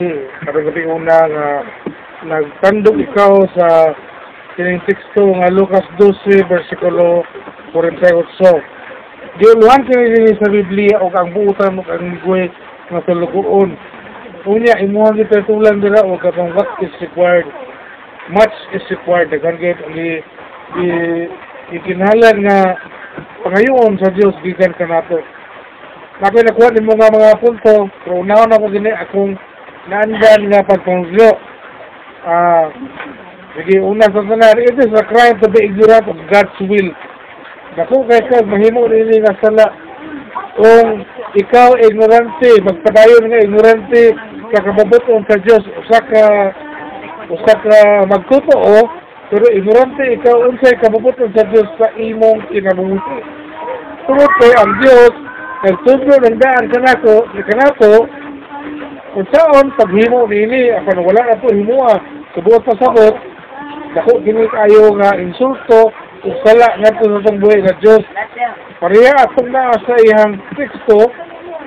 Karong gabi una nga nagtandog ikaw sa kining teksto nga Lucas 12 versikulo 48. Giuluhan kini dinhi sa Biblia o ang buutan mo ang migwe nga tulugoon. Unya imuhang gipatulan dira o katong what is required. Much is required. Dagan gid gi gi ikinahanglan nga pangayoon sa Dios gikan kanato. Napay nakuha ni mo nga mga punto, pero unaw na ko gini akong naandan nga pagpanglo. Ah, sige, una sa tanan, it is a crime to be ignorant of God's will. Dako kay ka mahimo nini nga sala kung ikaw ignorante, magpadayon nga ignorante kakababuton sa Dios usa ka usa ka magtotoo pero ignorante ikaw unsay kababuton sa Dios sa imong kinabuhi. Tungod kay ang Dios nagtudlo ng daan kanato, kanato kung saan paghimo nini apan wala na to himuha. Subuot pasabot dako gini kayo nga insulto ug sala ngadto sa tong buhi nga Dios pareha atong naa sa iyang teksto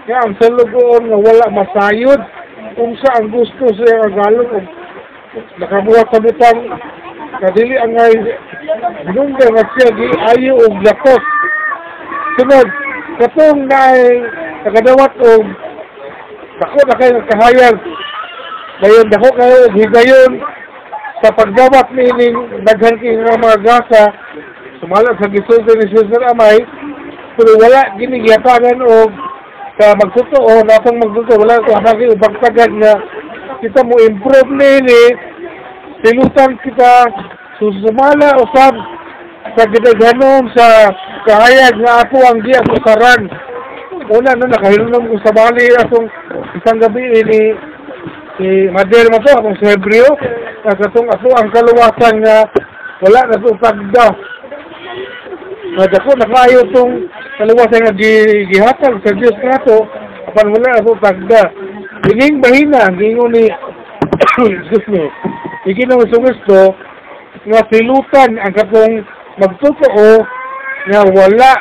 nga ang salugoon nga wala masayod. Kung sa ang gusto sa iyang agalog ug nakabuhat sa butang kadili ang ngay binungga nga siya giayo og lakos sunod katong naay nakadawat og dako na kayo kahayag dayon dako kayo higayon. Sa pagdawat nining daghan kay nga mga gasa. Sumala sa gisulti ni Cesar Amay. Pero wala ginigiyatangan og sa magtotoo natang magtotoo wala ko hanagi pagtagad nga kita mo improve nini silutan kita susumala usab sa gidaghanon sa kahayag nga ato ang giya kusaran una no nakahinom ko sa bali atong isang gabi ini si Madel mo to atong si Hebreo katong ato ang kaluwasan nga wala na to tagda nga dako nakayo tong kaluwasan nga gi, gihatag sa Dios nato apan wala na to tagda ining bahina gingon ni excuse me iginong sa gusto nga silutan ang katong magtotoo nga wala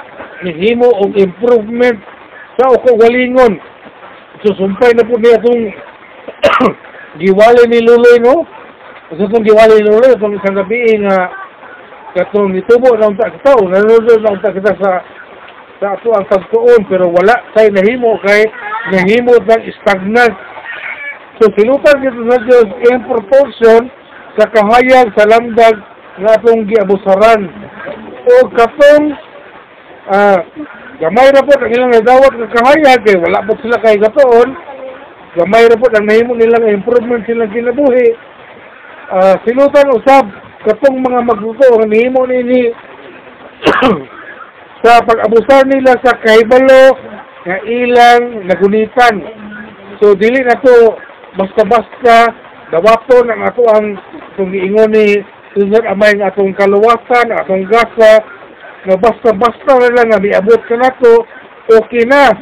nihimo og improvement sa uko galingon susumpay na po niya itong giwali ni Luloy no? Sa itong giwali ni Luloy itong isang gabi nga katong nitubo na unta kita o nanonood na unta kita sa sa ato ang pagtuon pero wala kay nahimo kay nahimo ng stagnant. So silutan dito sa Diyos in proportion sa kahayag sa lamdag nga atong giabusaran. O katong ah gamay ra po ang ilang nadawat ng kahayag kay wala po sila kay gatoon. Gamay ra po ang nahimo nilang improvement silang kinabuhi. Ah silutan usab katong mga magluto ang nahimo nini sa pag-abusar nila sa kahibalo nga ilang nagunitan. So dili na to basta-basta dawaton ang ato ang itong giingon ni Susan Amay nga atong kaluwasan, atong gasa, nga basta-basta na lang nga miabot ka na to, okay na.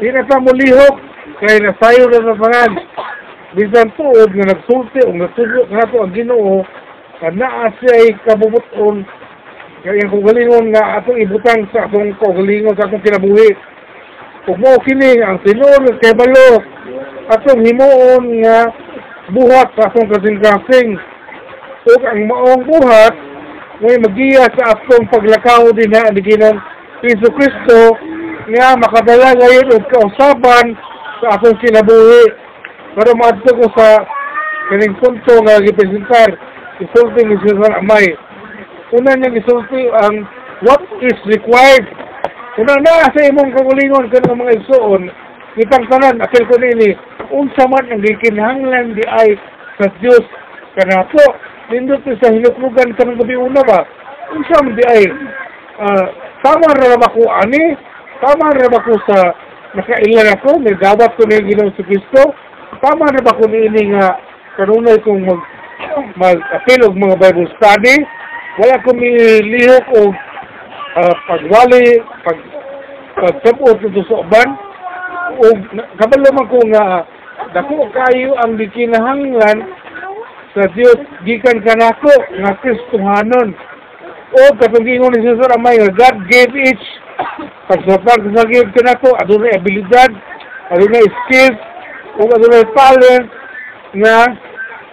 Di na ta mulihok, kaya nasayo na sa pangan. Bisan tuod nga nagsulti o nagsulti na to ang ginoo, nga naa siya ay kabubuton, kaya kung galingon nga atong ibutang sa atong kagalingon sa atong kinabuhi. Kung mo kini ang sinuon kay balo, atong himuon nga buhat sa atong kasing-kasing. O ang maong buhat, ngay magiya sa atong paglakaw din na diginan Kristo Kristo nga makadala ngayon og kausaban sa atong kinabuhi. Pero maadto ko sa kining punto nga gipresentar isulti ni Susan Amay. Una niya gisulti ang what is required. Una na sa imong kagulingon kanang mga igsuon, kitang tanan apil ko nini unsa man ang gikinahanglan di ay sa Dios kanato nindot sa hinuklugan kanang gabi una ba? Unsa man di ay ah, tama ra ba ko ani? Tama ra ba ko sa nakailan ako may dawat ko ni Ginoong sa Kristo tama ra ba ko niini nga kanunay kong mag mag apil og mga Bible study. Wala ko milihok og ah, pagwali pag pagtapos ito sa uban. O kabalo ko nga dako kayo ang gikinahanglan sa Dios gikan kanako nga Kristohanon o katong ni Jesus Amay nga God gave each pagsapag sa give kanako adunay abilidad adunay skills o adunay talent nga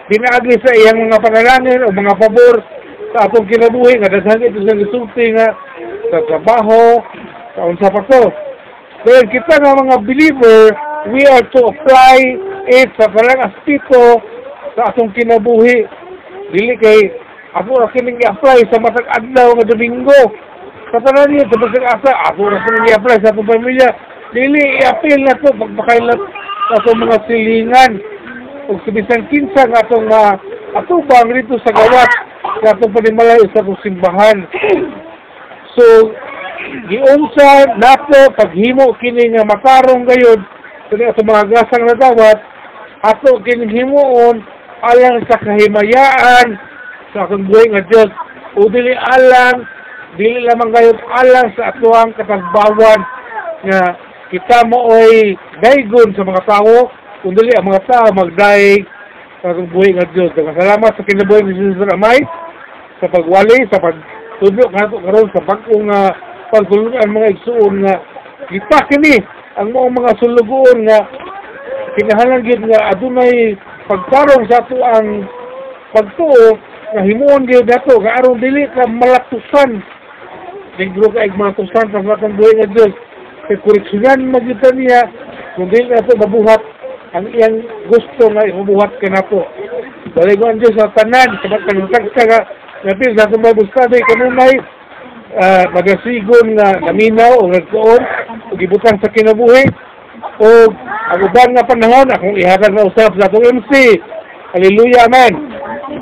pinaagi sa iyang mga panalangin o mga pabor sa atong kinabuhi nga daghan ito sa gisulti nga sa trabaho, sa unsa pa to. Pero kita nga mga believer, we are to apply it sa parang aspito sa atong kinabuhi. Dili kay ako ra kining i-apply sa matag adlaw nga Domingo. Sa tanan niya, sa matag asa, ako ra kining i-apply sa atong pamilya. Dili i-appeal na to pagpakailat sa atong mga silingan. Ug sa bisan kinsa nga atong uh, atubang rito sa gawat sa atong panimalayo sa atong simbahan. So, giunsa nato paghimo kini nga matarong gayud kini sa mga gasang na dawat ato kining himuon alang sa kahimayaan sa akong buhay nga Diyos o dili alang dili lamang gayud alang sa atuang katagbawan nga kita mo oy daygon sa mga tao kung dili ang mga tao magdaig sa akong buhay nga Diyos. Salamat sa kinabuhi ni Jesus Amay sa pagwali, sa pagtudlo nga karon sa bagong uh, pagtulugan mga igsuon nga kita kini ang mga mga sulugoon nga kinahanglan gid nga adunay pagtarong sa ato ang pagtuo nga himuon gyud nato nga aron dili ka malatusan. Ligro ka ig malatusan sa atong buhay nga Dios kay koreksyonan magyud niya kung dili nato mabuhat ang iyang gusto nga ibubuhat ka nato Baligon Diyos sa tanan, sa matagtag ka napil sa itong mga buskada, kanunay, uh, magasigon nga naminaw o nagtuon o gibutang sa kinabuhi o ang uban nga panahon akong ihatag na usap sa atong MC Hallelujah, Amen